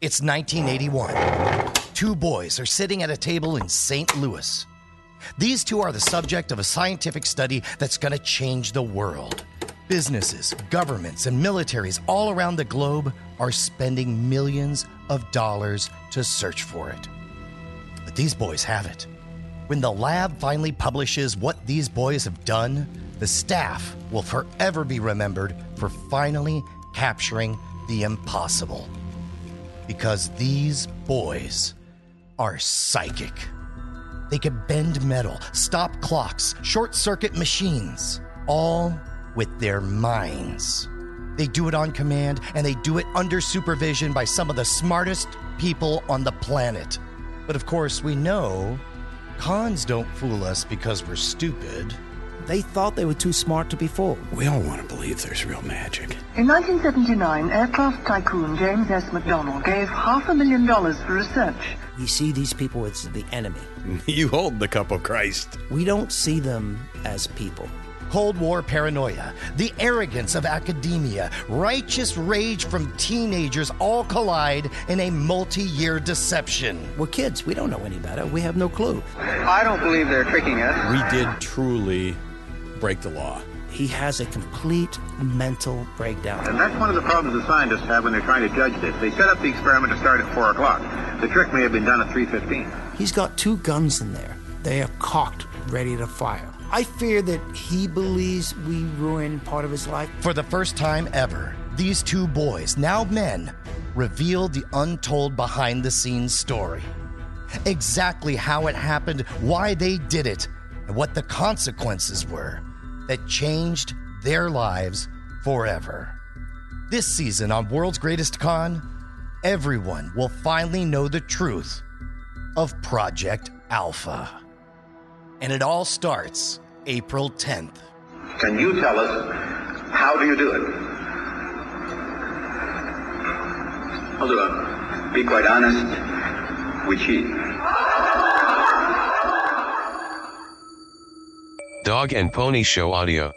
It's 1981. Two boys are sitting at a table in St. Louis. These two are the subject of a scientific study that's going to change the world. Businesses, governments, and militaries all around the globe are spending millions of dollars to search for it. But these boys have it. When the lab finally publishes what these boys have done, the staff will forever be remembered for finally capturing the impossible. Because these boys are psychic. They can bend metal, stop clocks, short circuit machines, all with their minds. They do it on command and they do it under supervision by some of the smartest people on the planet. But of course, we know cons don't fool us because we're stupid. They thought they were too smart to be fooled. We all want to believe there's real magic. In 1979, aircraft tycoon James S. McDonnell gave half a million dollars for research. We see these people as the enemy. You hold the cup of Christ. We don't see them as people. Cold War paranoia, the arrogance of academia, righteous rage from teenagers all collide in a multi year deception. We're kids. We don't know any better. We have no clue. I don't believe they're tricking us. We did truly break the law. He has a complete mental breakdown. And that's one of the problems the scientists have when they're trying to judge this. They set up the experiment to start at 4 o'clock. The trick may have been done at 3.15. He's got two guns in there. They are cocked, ready to fire. I fear that he believes we ruined part of his life. For the first time ever, these two boys, now men, revealed the untold behind the scenes story. Exactly how it happened, why they did it, and what the consequences were that changed their lives forever. This season on World's Greatest Con, everyone will finally know the truth of Project Alpha. And it all starts April 10th. Can you tell us how do you do it? I'll do it. Be quite honest, we cheat. Dog and Pony Show Audio.